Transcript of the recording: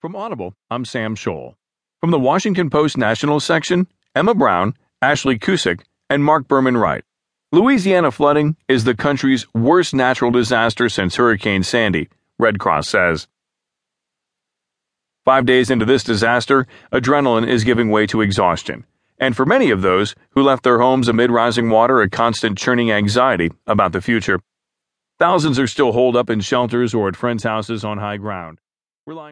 From Audible, I'm Sam Scholl. From the Washington Post National section, Emma Brown, Ashley Cusick, and Mark Berman write. Louisiana flooding is the country's worst natural disaster since Hurricane Sandy, Red Cross says. Five days into this disaster, adrenaline is giving way to exhaustion. And for many of those who left their homes amid rising water, a constant churning anxiety about the future. Thousands are still holed up in shelters or at friends' houses on high ground, relying